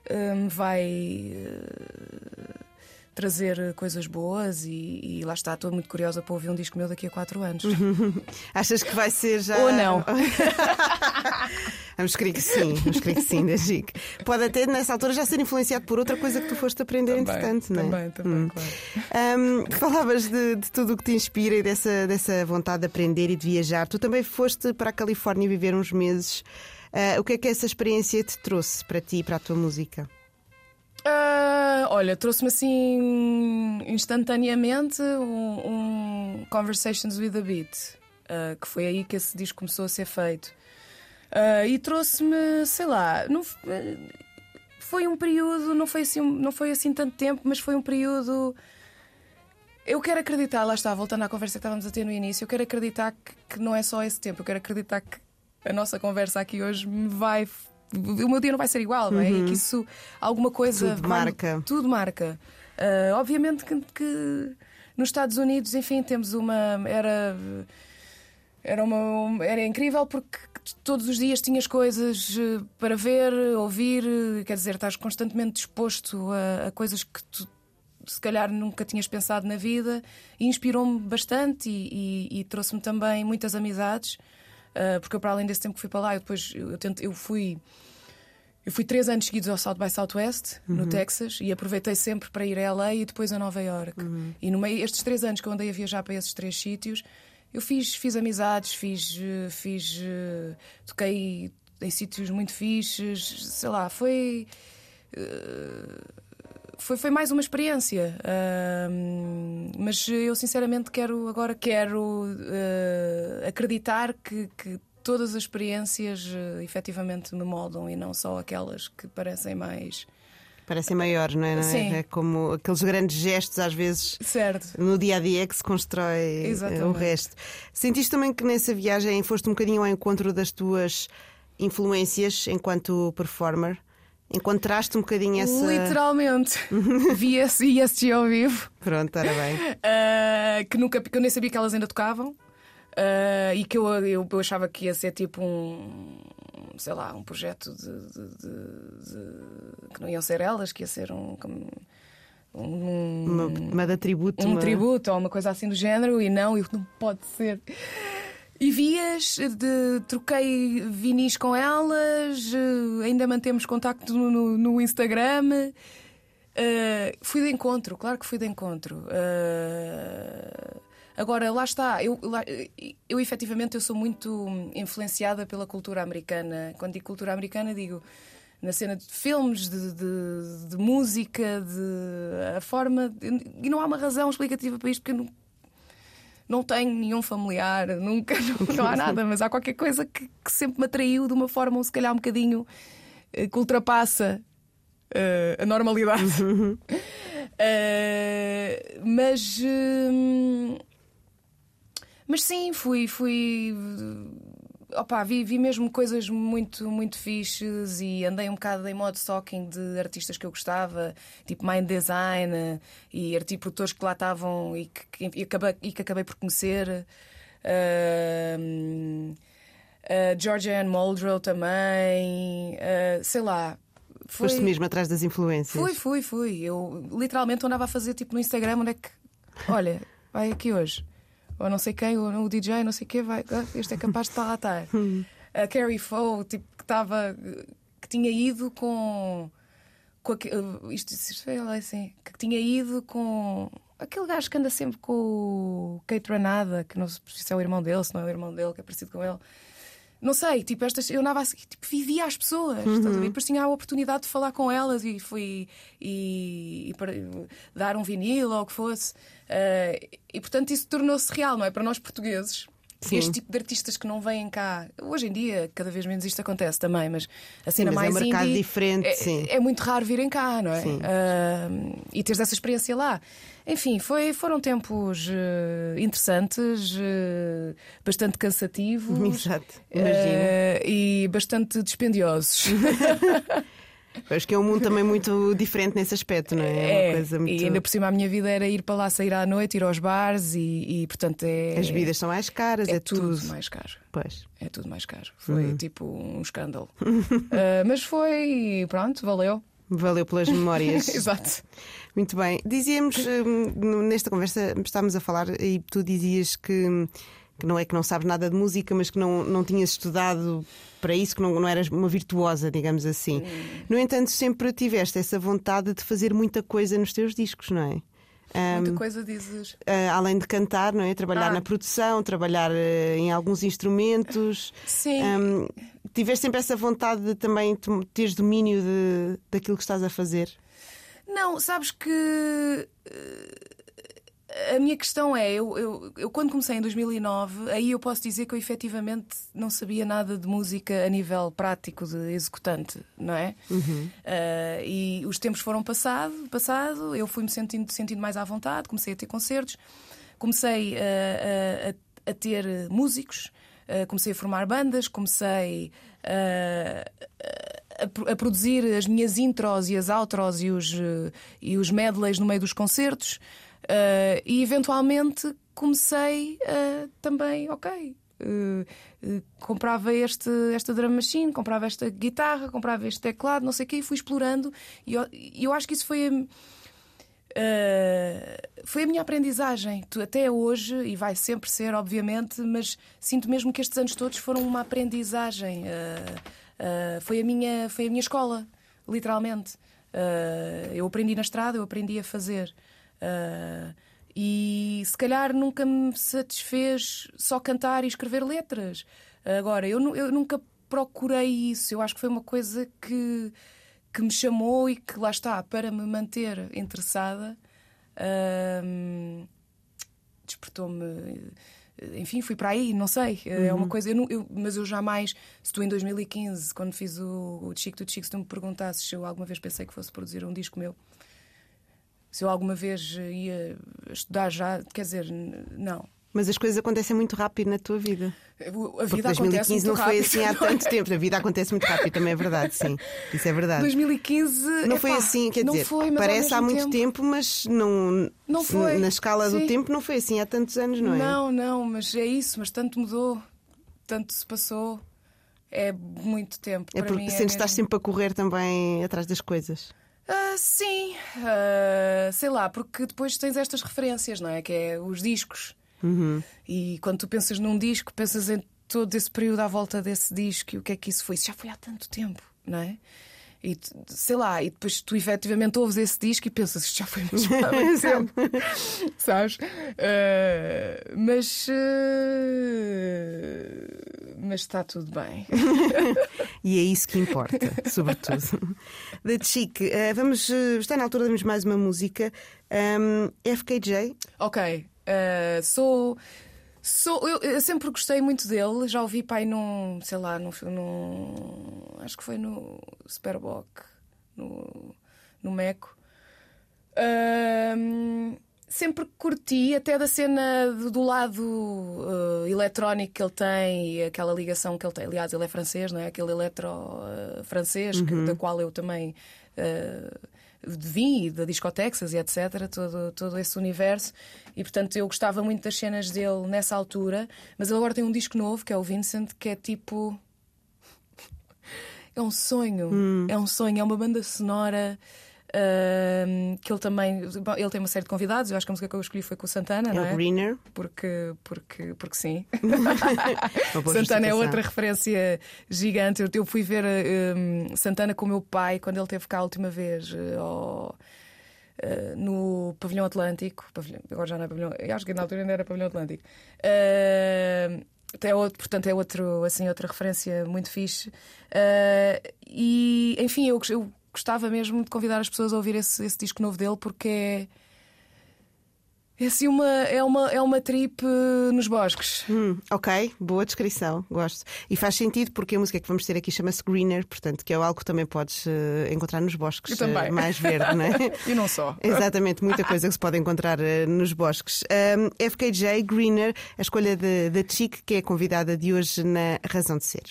me vai trazer coisas boas e, e lá está, estou muito curiosa para ouvir um disco meu daqui a quatro anos. Achas que vai ser já. Ou não. Vamos crer que sim, vamos crer que sim, da Chic. Pode até nessa altura já ser influenciado por outra coisa que tu foste aprender entretanto, não é? também, também, claro. Hum, falavas de, de tudo o que te inspira e dessa, dessa vontade de aprender e de viajar. Tu também foste para a Califórnia viver uns meses. Ah, o que é que essa experiência te trouxe para ti e para a tua música? Ah, olha, trouxe-me assim instantaneamente um, um Conversations with a Beat, ah, que foi aí que esse disco começou a ser feito. Ah, e trouxe-me, sei lá, não foi um período, não foi, assim, não foi assim tanto tempo, mas foi um período. Eu quero acreditar, lá está, voltando à conversa que estávamos a ter no início, eu quero acreditar que, que não é só esse tempo, eu quero acreditar que a nossa conversa aqui hoje me vai. O meu dia não vai ser igual, não é? E que isso, alguma coisa. Tudo marca. Tudo marca. Ah, obviamente que, que Nos Estados Unidos, enfim, temos uma. Era. Era, uma, era incrível porque todos os dias tinhas coisas eh, para ver, ouvir, quer dizer, estás constantemente disposto a, a coisas que tu se calhar nunca tinhas pensado na vida. Inspirou-me bastante e, e- e trouxe-me também muitas amizades, eh, porque eu, para além desse tempo que fui para lá, eu depois eu, tento- eu fui. Eu fui três anos seguidos ao South by Southwest, no Texas, e aproveitei sempre para ir a LA e depois a Nova York. E no meio, estes três anos que eu andei a viajar para esses três sítios, eu fiz, fiz amizades, fiz, eh, fiz eh, toquei em sítios muito fixes, sei lá, foi. eh, Foi, foi mais uma experiência, Ahm, mas eu sinceramente quero agora quero eh, acreditar que, que todas as experiências eh, efetivamente me moldam e não só aquelas que parecem mais Parecem maiores, não é? Não é? Sim. É como aqueles grandes gestos, às vezes. certo. No dia a dia é que se constrói eh, Exatamente. o resto. Sentiste também que nessa viagem foste um bocadinho ao encontro das tuas influências enquanto performer? Encontraste um bocadinho essa. Literalmente vi esse ESG ao vivo. Pronto, ora bem. Uh, que nunca que eu nem sabia que elas ainda tocavam uh, e que eu, eu, eu achava que ia ser tipo um sei lá, um projeto de, de- de- de- que não iam ser elas, que ia ser um como- um, Uma, uma de tributo. um uma- tributo ou uma coisa assim do género e não, e não pode ser. E vias, de, troquei vinis com elas, eh, ainda mantemos contacto no, no- Instagram. Eh, fui de encontro, claro que fui de encontro. Eh, agora, lá está, eu, lá- eu efetivamente eu sou muito influenciada pela cultura americana. Quando digo cultura americana, digo na cena de filmes, de, de- de música, de a forma. E não há uma razão explicativa para isto, porque eu não, não tenho nenhum familiar, nunca, não, não há nada, mas há qualquer coisa que, que sempre me atraiu de uma forma, se calhar, um bocadinho eh, que ultrapassa eh, a normalidade. Eh, mas. hum, mas sim, fui. fui Opa, vi, vi mesmo coisas muito, muito fixes e andei um bocado em modo stalking de artistas que eu gostava, tipo Mind Design e arti produtores que lá estavam e que, que- acabei, e que acabei por conhecer. Ahm, a Georgia Ann Muldrow também, ah, sei lá. Foi, Foste mesmo atrás das influências. Fui, fui, fui. Eu literalmente andava a fazer tipo no Instagram onde é que. Olha, vai aqui hoje. Ou não sei quem, ou o DJ, não sei o quê, vai. ah, Este é capaz de estar lá estar. A Carrie Foe, tipo, que estava. que tinha ido com. com isto, isto foi ela assim. Que tinha ido com. Aquele gajo que anda sempre com o Kate Ranada, que não sei se é o irmão dele, se não é o irmão dele, que é parecido com ele. Não sei, tipo, estas, eu andava assim, tipo, vivia as pessoas, ver? E depois tinha a oportunidade de falar com elas e fui e, e para dar um vinil ou o que fosse. Eh, e portanto isso tornou-se real, não é? Para nós portugueses. Sim. Este tipo de artistas que não vêm cá, hoje em dia, cada vez menos isto acontece também, mas a cena mas é um mais mercado diferente, é, sim. é muito raro virem cá, não é? Sim. Ah, e teres essa experiência lá. Enfim, foi, foram tempos eh, interessantes, eh, bastante cansativos. Exato, imagino. eh, e bastante dispendiosos. Acho que é um mundo também muito diferente nesse aspecto, não é? É uma coisa muito. E ainda por cima a minha vida era ir para lá sair à noite, ir aos bares e, e, portanto é. As vidas são mais caras, é, é tudo, tudo. mais caro. Pois. É tudo mais caro. Foi tipo um escândalo. Ah, mas foi, pronto, valeu. Valeu pelas memórias. Exato. Muito bem. Dizíamos, hum, nesta conversa, estávamos a falar e tu dizias que, que não é que não sabes nada de música, mas que não, não tinhas estudado para isso, que não, não eras uma virtuosa, digamos assim. No entanto, sempre tiveste essa vontade de fazer muita coisa nos teus discos, não é? Muita coisa dizes. Ah, além de cantar, não é? Trabalhar Ah. na produção, trabalhar eh, em alguns instrumentos. Sim. Hum, tiveste sempre essa vontade de também te- teres domínio de, daquilo que estás a fazer? Não, sabes que eh, a minha questão é, eu, eu, eu quando comecei em 2009, aí eu posso dizer que eu efetivamente não sabia nada de música a nível prático de executante, não é? Eh, e os tempos foram passado, passado, eu fui-me sentindo, sentindo mais à vontade, comecei a ter concertos, comecei eh, a, a- a ter músicos, eh, comecei a formar bandas, comecei eh, a, a produzir as minhas intros e as outros e os, e os medleys no meio dos concertos. Uh, e eventualmente comecei uh, também, ok. Uh, comprava este, esta drum machine, comprava esta guitarra, comprava este teclado, não sei o quê, e fui explorando. E eu, eu acho que isso foi a, foi a minha aprendizagem. Até hoje, e vai sempre ser, obviamente, mas sinto mesmo que estes anos todos foram uma aprendizagem. foi, a minha, foi a minha escola, literalmente. eu aprendi na estrada, eu aprendi a fazer. Uh, e se calhar nunca me satisfez só cantar e escrever letras. Agora, eu, eu nunca procurei isso. Eu acho que foi uma coisa que, que me chamou e que lá está, para me manter interessada, uh, despertou-me. Enfim, fui para aí, não sei. Uhum. É uma uhum. coisa. Eu, eu, mas eu jamais, se tu em 2015, quando fiz o, o Chico do Chico, se tu me perguntasses se eu alguma vez pensei que fosse produzir um disco meu, se eu alguma vez ia estudar já, quer dizer, não. Mas as coisas acontecem muito rápido na tua vida. A vida Porque 2015 não foi assim há tanto tempo. A vida acontece muito rápido, também é verdade, sim. Isso é verdade. 2015 não foi assim, quer dizer, foi, parece há muito tempo, tempo mas não, não foi. na escala sim. do tempo não foi assim há tantos anos, não é? Não, não, mas é isso, mas tanto mudou, tanto se passou. É muito tempo. É porque mim, sentes é estás sempre a correr também atrás das coisas. Uh, sim, uh, sei lá, porque depois tens estas referências, não é? Que é os discos. Uhum. E quando tu pensas num disco, pensas em todo esse período à volta desse disco e o que é que isso foi. Isso já foi há tanto tempo, não é? E sei lá, e depois tu efetivamente ouves esse disco e pensas, isto já foi muito tempo. Sabes? Uh, mas. mas está tudo bem. e é isso que importa, sobretudo. Da Chic, uh, vamos. Uh, está na altura de mais uma música. Um, FKJ. Ok. Uh, sou. Sou, eu, eu, sempre gostei muito dele, já ouvi pai num, sei lá, num, num acho que foi no Superboc, no, no Meco. Sempre curti, até da cena do, do lado uh, eletrónico que ele tem e aquela ligação que ele tem. Aliás, ele é francês, não é? Aquele eletro uh, francês, uhum. que, da qual eu também uh, vim, da Discotexas e etc. Todo, todo esse universo. E portanto eu gostava muito das cenas dele nessa altura. Mas ele agora tem um disco novo, que é o Vincent, que é tipo. é um sonho. Hum. É um sonho, é uma banda sonora que ele também ele tem uma série de convidados. Eu acho que a música que eu escolhi foi com o Santana, é não é? Greener. Porque, porque, porque sim. Santana é outra referência gigante. Eu, eu fui ver um, Santana com o meu pai quando ele teve cá a última vez. Uh, Uh, no Pavilhão Atlântico, pavilhão, agora já não é Pavilhão, acho que na altura ainda era Pavilhão Atlântico. Uh, é outro, portanto, é outro, assim, outra referência muito fixe. Uh, e, enfim, eu, eu gostava mesmo de convidar as pessoas a ouvir esse, esse disco novo dele porque é. É assim uma, é uma, é uma trip nos bosques. Hum, ok, boa descrição, gosto. E faz sentido porque a música que vamos ter aqui chama-se Greener, portanto, que é algo que também podes uh, encontrar nos bosques uh, mais verde, não é? e não só. Exatamente, muita coisa que se pode encontrar uh, nos bosques. Um, FKJ Greener, a escolha da Chic, que é a convidada de hoje na Razão de Ser.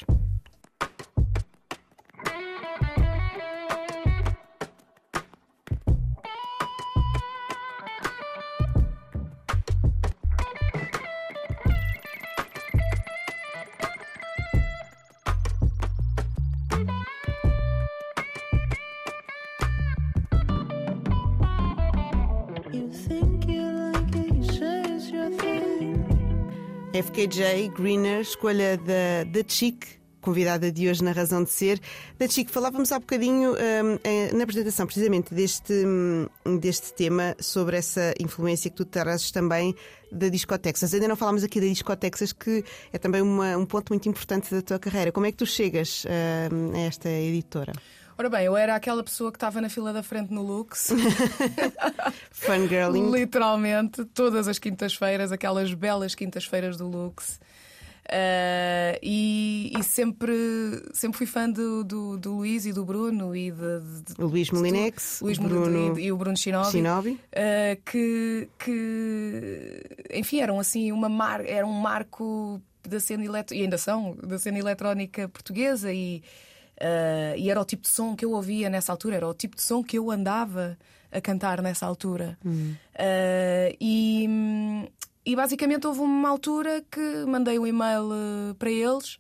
FKJ Greener, escolha da, da Chic, convidada de hoje na Razão de Ser. Da Chic, falávamos há bocadinho um, na apresentação precisamente deste, um, deste tema, sobre essa influência que tu trazes também da Discotexas. Ainda não falámos aqui da Discotexas, que é também uma, um ponto muito importante da tua carreira. Como é que tu chegas uh, a esta editora? Ora bem, eu era aquela pessoa que estava na fila da frente no Lux. Fangirling. Literalmente, todas as quintas-feiras, aquelas belas quintas-feiras do Lux. Uh, e, e, sempre, sempre fui fã do, do, do Luís e do Bruno e de, de, de Luís Molinex, Luís Bruno, e, e, o Bruno Shinobi, Shinobi. Uh, que, que enfim eram assim uma mar, era um marco da cena eletro, e ainda são da cena eletrónica portuguesa e Uh, e era o tipo de som que eu ouvia nessa altura, era o tipo de som que eu andava a cantar nessa altura. Uh, e, e basicamente houve uma altura que mandei um e-mail uh, para eles,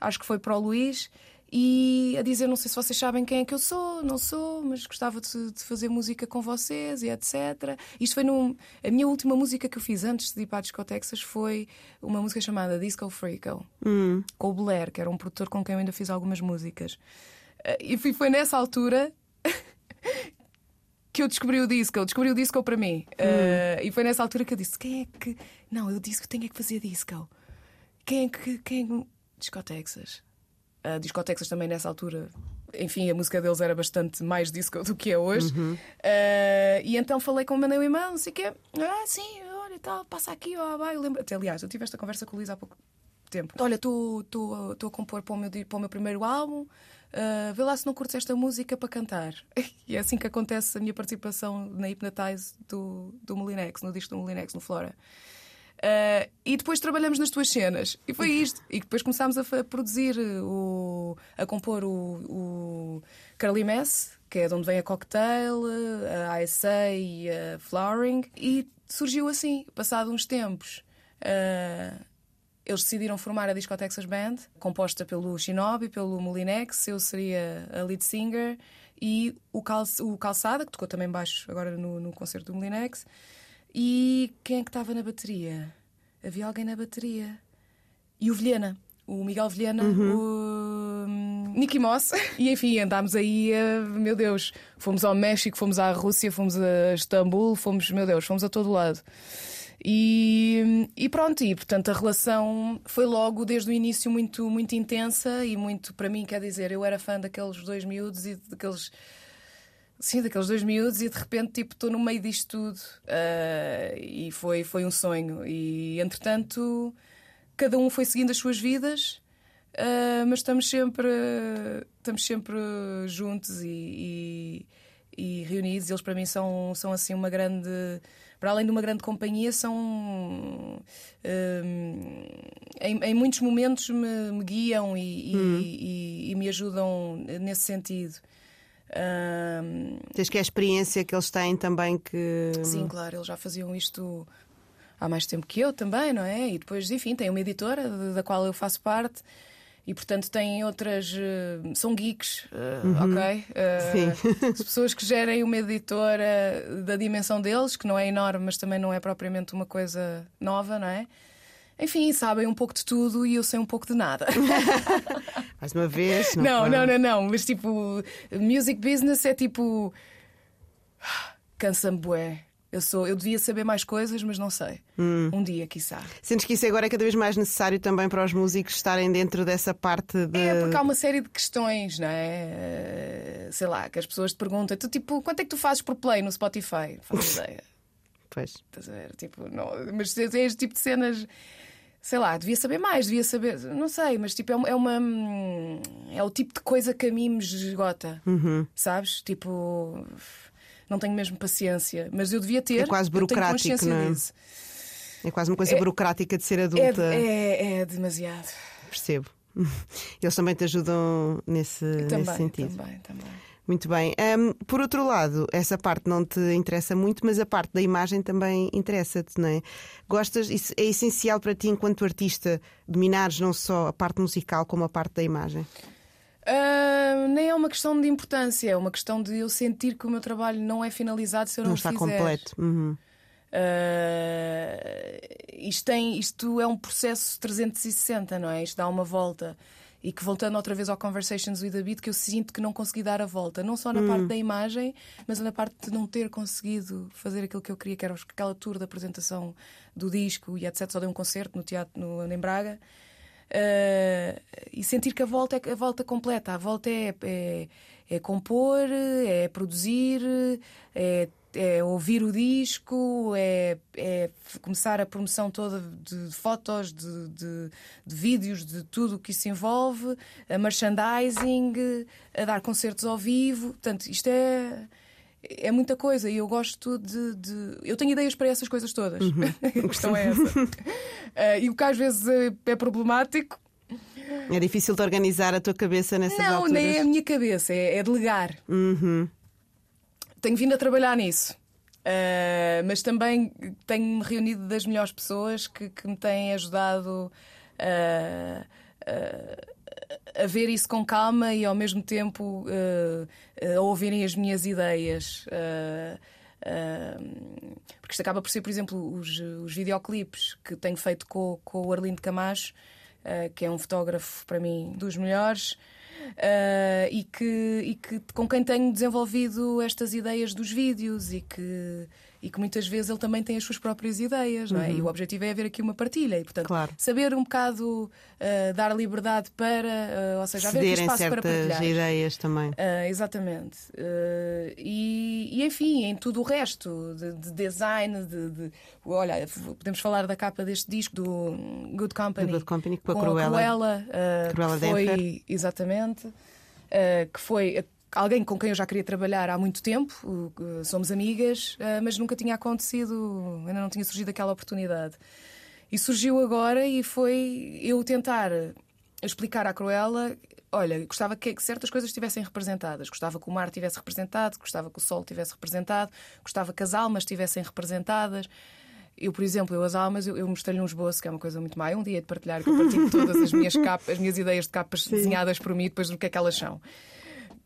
acho que foi para o Luís, e a dizer: Não sei se vocês sabem quem é que eu sou, não sou, mas gostava de, de fazer música com vocês e etc. Isto foi num. A minha última música que eu fiz antes de ir para a Disco Texas foi uma música chamada Disco Freako, com o Blair, que era um produtor com quem eu ainda fiz algumas músicas. Uh, E foi nessa altura que eu descobri o disco, eu descobri o disco para mim. Uh, e foi nessa altura que eu disse: quem é que. Não, eu disse que tenho é que fazer disco. Quem é que. Quem é que... Disco Texas. A Disco Texas também nessa altura. Enfim, a música deles era bastante mais disco do que é hoje. Uh, e então falei com o um e-mail, não sei o quê. Ah, sim, olha e tal, passa aqui, ó, vai. Eu lembro... Até, aliás, eu tive esta conversa com o Luís há pouco tempo. Olha, estou a compor para o, meu, para o meu primeiro álbum. Uh, vê lá se não curtes esta música para cantar. E é assim que acontece a minha participação na Hypnotize do, do Molinex, no disco do Molinex, no Flora. Uh, e depois trabalhamos nas tuas cenas. E foi isto. E depois começámos a, produzir, o, a compor o, o Carly Mess, que é de onde vem a Cocktail, a ASA e a Flowering. E surgiu assim, passado uns tempos. uh, eles decidiram formar a Disco Texas Band, composta pelo Shinobi, pelo Molinex, eu seria a lead singer e o Calçada, que tocou também baixo agora no, no concerto do Molinex. E quem é que estava na bateria? Havia alguém na bateria. E o Vilhena, o Miguel Vilhena, o hum, Nicky Moss. E enfim, andámos aí, eh, meu Deus, fomos ao México, fomos à Rússia, fomos a Istambul, fomos, meu Deus, fomos a todo lado. E, e pronto, e portanto a relação foi logo desde o início muito, muito intensa e muito, para mim, quer dizer, eu era fã daqueles dois miúdos e daqueles. Sim, daqueles dois miúdos e de repente tipo estou no meio disto tudo. Ah, e foi, foi um sonho. E entretanto cada um foi seguindo as suas vidas ah, mas estamos sempre estamos sempre juntos e, e, e reunidos. Eles para mim são, são assim uma grande para além de uma grande companhia são hum, em, em muitos momentos me, me guiam e, e- e- e me ajudam nesse sentido Hum, Tens que é a experiência que eles têm também que. Sim, claro, eles já faziam isto há mais tempo que eu também, não é? E depois, enfim, tem uma editora da qual eu faço parte. E portanto têm outras. eh, são geeks, eh, ok? Eh, Sim. pessoas que gerem uma editora da dimensão deles, que não é enorme, mas também não é propriamente uma coisa nova, não é? Enfim, sabem um pouco de tudo e eu sei um pouco de nada. Mais uma vez. Não, não, não, não. Mas tipo, music business é tipo. Cansa-me, bué. Eu, sou, eu devia saber mais coisas, mas não sei. Um dia, quiçá. Sentes que isso agora é cada vez mais necessário também para os músicos estarem dentro dessa parte de. É, porque há uma série de questões, não é? Eh, Sei lá, que as pessoas te perguntam: tu, tipo, quanto é que tu fazes por play no Spotify? Não faço ideia. Pois. Estás a ver? Tipo, não, mas tem este tipo de cenas. Sei lá, devia saber mais, devia saber. Não sei, mas tipo, é uma. É, uma, é o tipo de coisa que a mim me esgota. Uhum. Sabes? Tipo. Não tenho mesmo paciência. Mas eu devia ter. É quase burocrático, não é? disso. É quase uma coisa É- burocrática de ser É, adulta. é, é demasiado. Percebo. Eles também te ajudam nesse, nesse Também, sentido. também, também. Muito bem. Hum, por outro lado, essa parte não te interessa muito, mas a parte da imagem também interessa-te, não é? Gostas, é essencial para ti, enquanto artista, dominares não só a parte musical como a parte da imagem. Ah, nem é uma questão de importância, é uma questão de eu sentir que o meu trabalho não é finalizado se eu não, Não, está fizer. completo. Uhum. Ah, isto, tem, isto é um processo 360, não é? Isto dá uma volta. E que voltando outra vez ao Conversations with a Beat, que eu sinto que não consegui dar a volta, não só na Hum. parte da imagem, mas na parte de não ter conseguido fazer aquilo que eu queria, que era aquela tour da apresentação do disco e etc. Só dei um concerto no teatro no, em Braga. Ah, e sentir que a volta é a volta completa. A volta é, é, é compor, é produzir, é, é ouvir o disco, é, é começar a promoção toda de, fotos, de, de, de vídeos, de tudo o que isso envolve, a merchandising, a dar concertos ao vivo. Portanto, isto é. É muita coisa e eu gosto de, de- Eu tenho ideias para essas coisas todas. a questão é essa. Ah, e o que às vezes é, é problemático É difícil de organizar a tua cabeça nessas não, alturas. nem é a minha cabeça, é, é delegar. Uhum. Tenho vindo a trabalhar nisso. Uh, mas também tenho-me reunido das melhores pessoas que, que me têm ajudado uh, uh, a ver isso com calma e ao mesmo tempo a ouvirem as minhas ideias. porque isto acaba por ser, por exemplo, os, os videoclipes que tenho feito com, com o Arlindo Camacho, que é um fotógrafo para mim dos melhores. Uh, e, que, e que com quem tenho desenvolvido estas ideias dos vídeos e que e que muitas vezes ele também tem as suas próprias ideias, não é? Uhum. E o objetivo é haver aqui uma partilha e, portanto, Claro. saber um bocado uh, dar liberdade para, uh, ou seja, haver Cederem espaço para certas partilhar. ideias também. Uh, exatamente. E, e, enfim, em tudo o resto, de, de design, de, de- Olha, podemos falar da capa deste disco do Good Company. Do Good Company, com a com Cruella. Cruella, uh, Cruella que foi. Exatamente. que foi alguém com quem eu já queria trabalhar há muito tempo. uh, somos amigas, uh, mas nunca tinha acontecido, ainda não tinha surgido aquela oportunidade. E surgiu agora e foi eu tentar explicar à Cruella. Olha, gostava que certas coisas estivessem representadas. Gostava que o mar estivesse representado, gostava que o sol estivesse representado, gostava que as almas estivessem representadas. Eu, por exemplo, eu as almas, eu, eu mostrei-lhe um esboço, que é uma coisa muito má. É um dia de partilhar que eu partilho todas as minhas capas, as minhas ideias de capas desenhadas por mim depois do que é que elas são.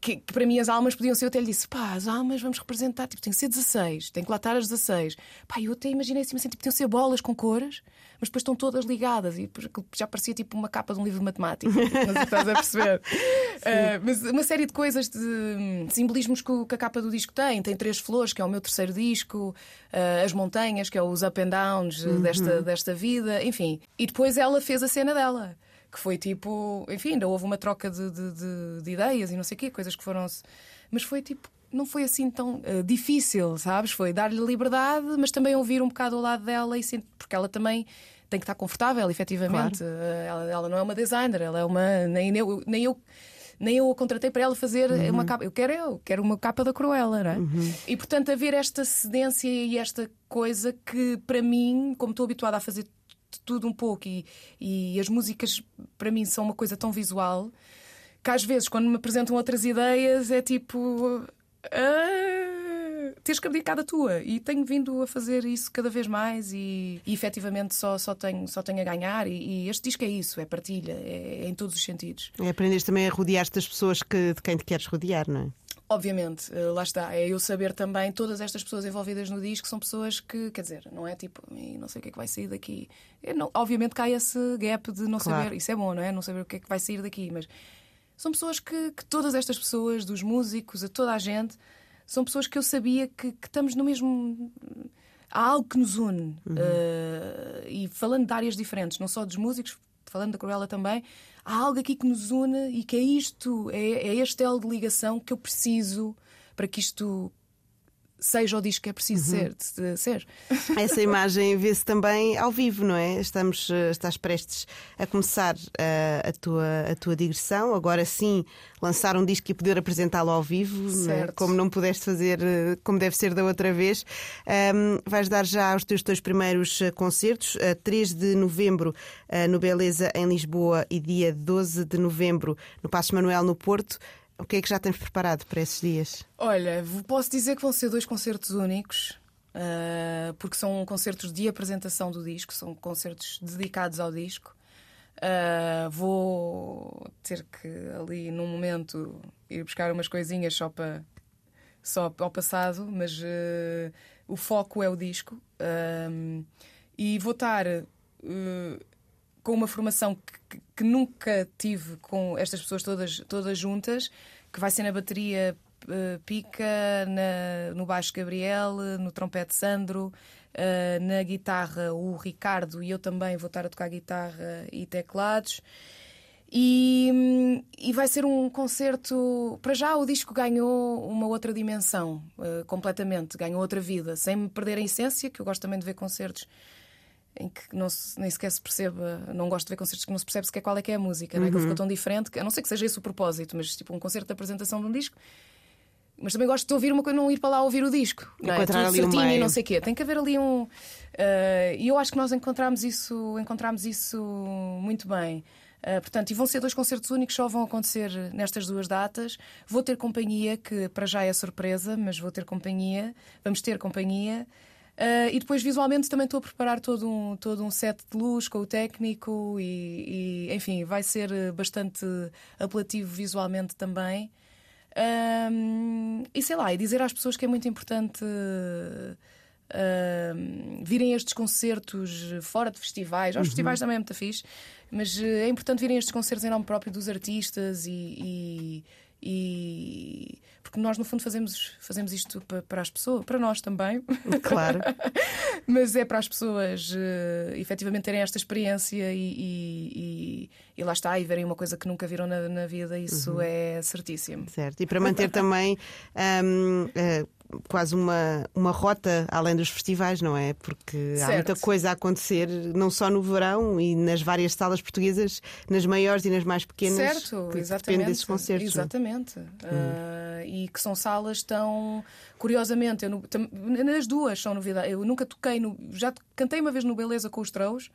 Que, que para mim as almas podiam ser, eu até lhe disse, pá, as almas vamos representar, tipo, tem que ser 16, tem que lá estar as 16. Pá, eu até imaginei assim, assim tipo, podiam ser bolas com cores, mas depois estão todas ligadas e já parecia tipo uma capa de um livro de matemática. Não se estás a perceber. Ah, mas uma série de coisas, de hum, simbolismos que, o- que a capa do disco tem. Tem três flores, que é o meu terceiro disco, ah, as montanhas, que é os up and downs eh, desta, desta vida, enfim. E depois ela fez a cena dela que foi tipo, enfim, ainda houve uma troca de, de, de- de ideias e não sei o quê, coisas que foram. Mas foi tipo, não foi assim tão eh, difícil, sabes? Foi dar-lhe liberdade, mas também ouvir um bocado ao lado dela, e sen- porque ela também tem que estar confortável, efetivamente. Eh, Ela, ela não é uma designer, ela é uma. Nem eu. Nem eu nem eu a contratei para ela fazer uma capa. Eu quero eu, quero uma capa da Cruella, não é? E portanto, haver esta cedência e esta coisa que, para mim, como estou habituada a fazer de tudo um pouco e, e as músicas para mim são uma coisa tão visual que às vezes quando me apresentam outras ideias é tipo ah, tens que abdicar da tua e tenho vindo a fazer isso cada vez mais e, e efetivamente só, só, tenho, só tenho a ganhar e, e este disco é isso, é partilha, é, é em todos os sentidos. É aprenderes também a rodear-te das pessoas que, de quem te queres rodear, não é? Obviamente, eh, lá está. É eu saber também, todas estas pessoas envolvidas no disco são pessoas que, quer dizer, não é tipo, "Ih, não sei o que é que vai sair daqui. Eu não- obviamente cai esse gap de não Claro. saber, isso é bom, não é? Não saber o que é que vai sair daqui, mas são pessoas que, que todas estas pessoas, dos músicos a toda a gente, são pessoas que eu sabia que, que estamos no mesmo. Há algo que nos une. Eh, e falando de áreas diferentes, não só dos músicos, falando da Cruella também, há algo aqui que nos une e que é isto, é, é este elo de ligação que eu preciso para que isto seja o disco que é preciso ser, de- de ser. Essa imagem vê-se também ao vivo, não é? Estamos, eh, estás prestes a começar eh, a, tua, a tua digressão, agora sim lançar um disco e poder apresentá-lo ao vivo, é? Certo. como não pudeste fazer eh, como deve ser da outra vez. Ahm, vais dar já os teus dois primeiros concertos, eh, 3 de novembro no Beleza em Lisboa e dia 12 de novembro no Passo Manuel no Porto. O que é que já tens preparado para esses dias? Olha, posso dizer que vão ser dois concertos únicos, ah, porque são concertos de apresentação do disco, são concertos dedicados ao disco. Ah, vou ter que ali num momento ir buscar umas coisinhas só para só ao passado, mas eh, o foco é o disco. E vou estar eh, com uma formação que, que- nunca tive com estas pessoas todas, todas juntas, que vai ser na bateria eh, Pica, na- no baixo Gabriel, no trompete Sandro, eh, na guitarra o Ricardo e eu também vou estar a tocar guitarra e teclados. E, e vai ser um concerto. Para já, o disco ganhou uma outra dimensão, eh, completamente, ganhou outra vida, sem me perder a essência, que eu gosto também de ver concertos em que não se- nem sequer se perceba. Não gosto de ver concertos que não se percebe sequer qual é que é a música, não é? que ficou tão diferente, que, a não ser que seja esse o propósito, mas tipo um concerto de apresentação de um disco. Mas também gosto de ouvir uma coisa, não ir para lá ouvir o disco. Não é? Tudo certinho e não sei o quê. Tem que haver ali um. eh, E eu acho que nós encontramos isso, encontramos isso muito bem. Uh, portanto, e vão ser dois concertos únicos, só vão acontecer nestas duas datas. Vou ter companhia, que para já é surpresa, mas vou ter companhia, vamos ter companhia. Uh, e depois, visualmente, também estou a preparar todo um, todo um set de luz com o técnico e, e enfim, vai ser bastante apelativo visualmente também. Um, e sei lá, e dizer às pessoas que é muito importante uh, virem estes concertos fora de festivais. Aos uhum. festivais também é muito fixe, mas uh, é importante virem estes concertos em nome próprio dos artistas e, e e porque nós no fundo fazemos fazemos isto para, para as pessoas para nós também. Claro. Mas é para as pessoas uh, efetivamente terem esta experiência e, e, e, lá está e verem uma coisa que nunca viram na, na vida. Isso uhum. é certíssimo. Certo. E para manter também um, uh, eh, quase uma, uma rota além dos festivais, não é? Porque certo. há muita coisa a acontecer, não só no verão e nas várias salas portuguesas, nas maiores e nas mais pequenas. Certo, que exatamente. desses concertos. É? Exatamente. Hum. Uh, e que são salas tão. Curiosamente, eu, nas duas são novidades. Eu nunca toquei no. Já cantei uma vez no Beleza com os Trous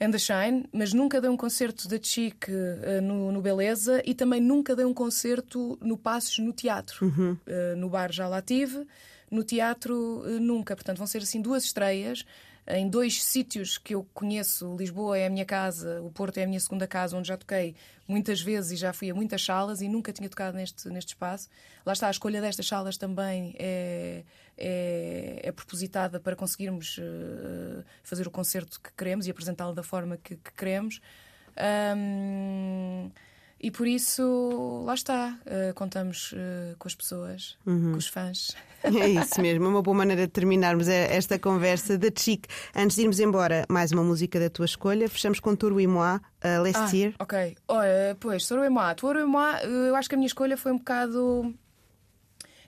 and the Shine, mas nunca dei um concerto da Chic uh, no, no, Beleza e também nunca dei um concerto no Passos no teatro. Uhum. Uh, no bar já lá tive, no teatro uh, nunca. Portanto, vão ser assim duas estreias em dois sítios que eu conheço. Lisboa é a minha casa, o Porto é a minha segunda casa, onde já toquei muitas vezes e já fui a muitas salas e nunca tinha tocado neste, neste espaço. Lá está, a escolha destas salas também é, é, é propositada para conseguirmos uh, fazer o concerto que queremos e apresentá-lo da forma que, que queremos. Um, e por isso, lá está, uh, contamos uh, com as pessoas, uhum. com os fãs. É isso mesmo, uma boa maneira de terminarmos esta conversa da Chic. Antes de irmos embora, mais uma música da tua escolha. Fechamos com Touro e Moi, uh, Lestier. Ah, ok, Olha, pois, Touro e Moi. Touro e Moi, eu acho que a minha escolha foi um bocado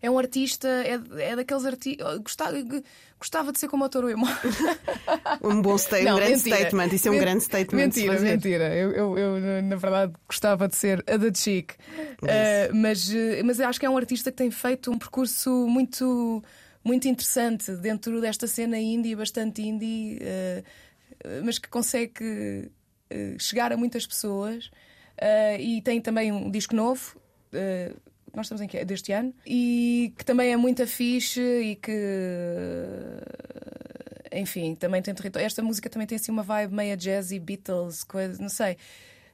é um artista, é, é daqueles artistas. Gostava, gostava de ser como o Toro Emo. Um bom statement, um grande mentira. statement. Isso é um grande statement. Mentira, mentira. Eu, eu, eu, na verdade, gostava de ser a da Chic. Uh, mas, mas acho que é um artista que tem feito um percurso muito, muito interessante dentro desta cena indie, bastante indie, uh, mas que consegue uh, chegar a muitas pessoas. e tem também um disco novo nós estamos em que deste ano e que também é muito fixe e que enfim, também tem território. Esta música também tem assim uma vibe meia jazzy, Beatles, coisa, não sei.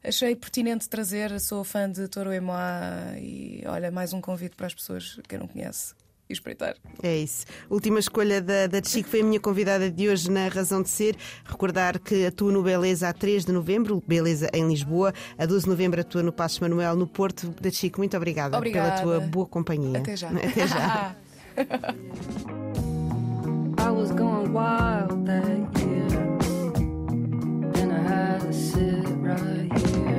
Achei pertinente trazer, sou fã de Toro Emoa e olha, mais um convite para as pessoas que não conhece e espreitar. É isso. Última escolha da, da Chico foi a minha convidada de hoje na Razão de Ser. Recordar que atua no Beleza a 3 de novembro, Beleza em Lisboa, a 12 de novembro atua no Passo Manuel, no Porto. Da Chico, muito obrigada, obrigada, pela tua boa companhia. Até já. Até já. I was going wild that year, I had to sit right here.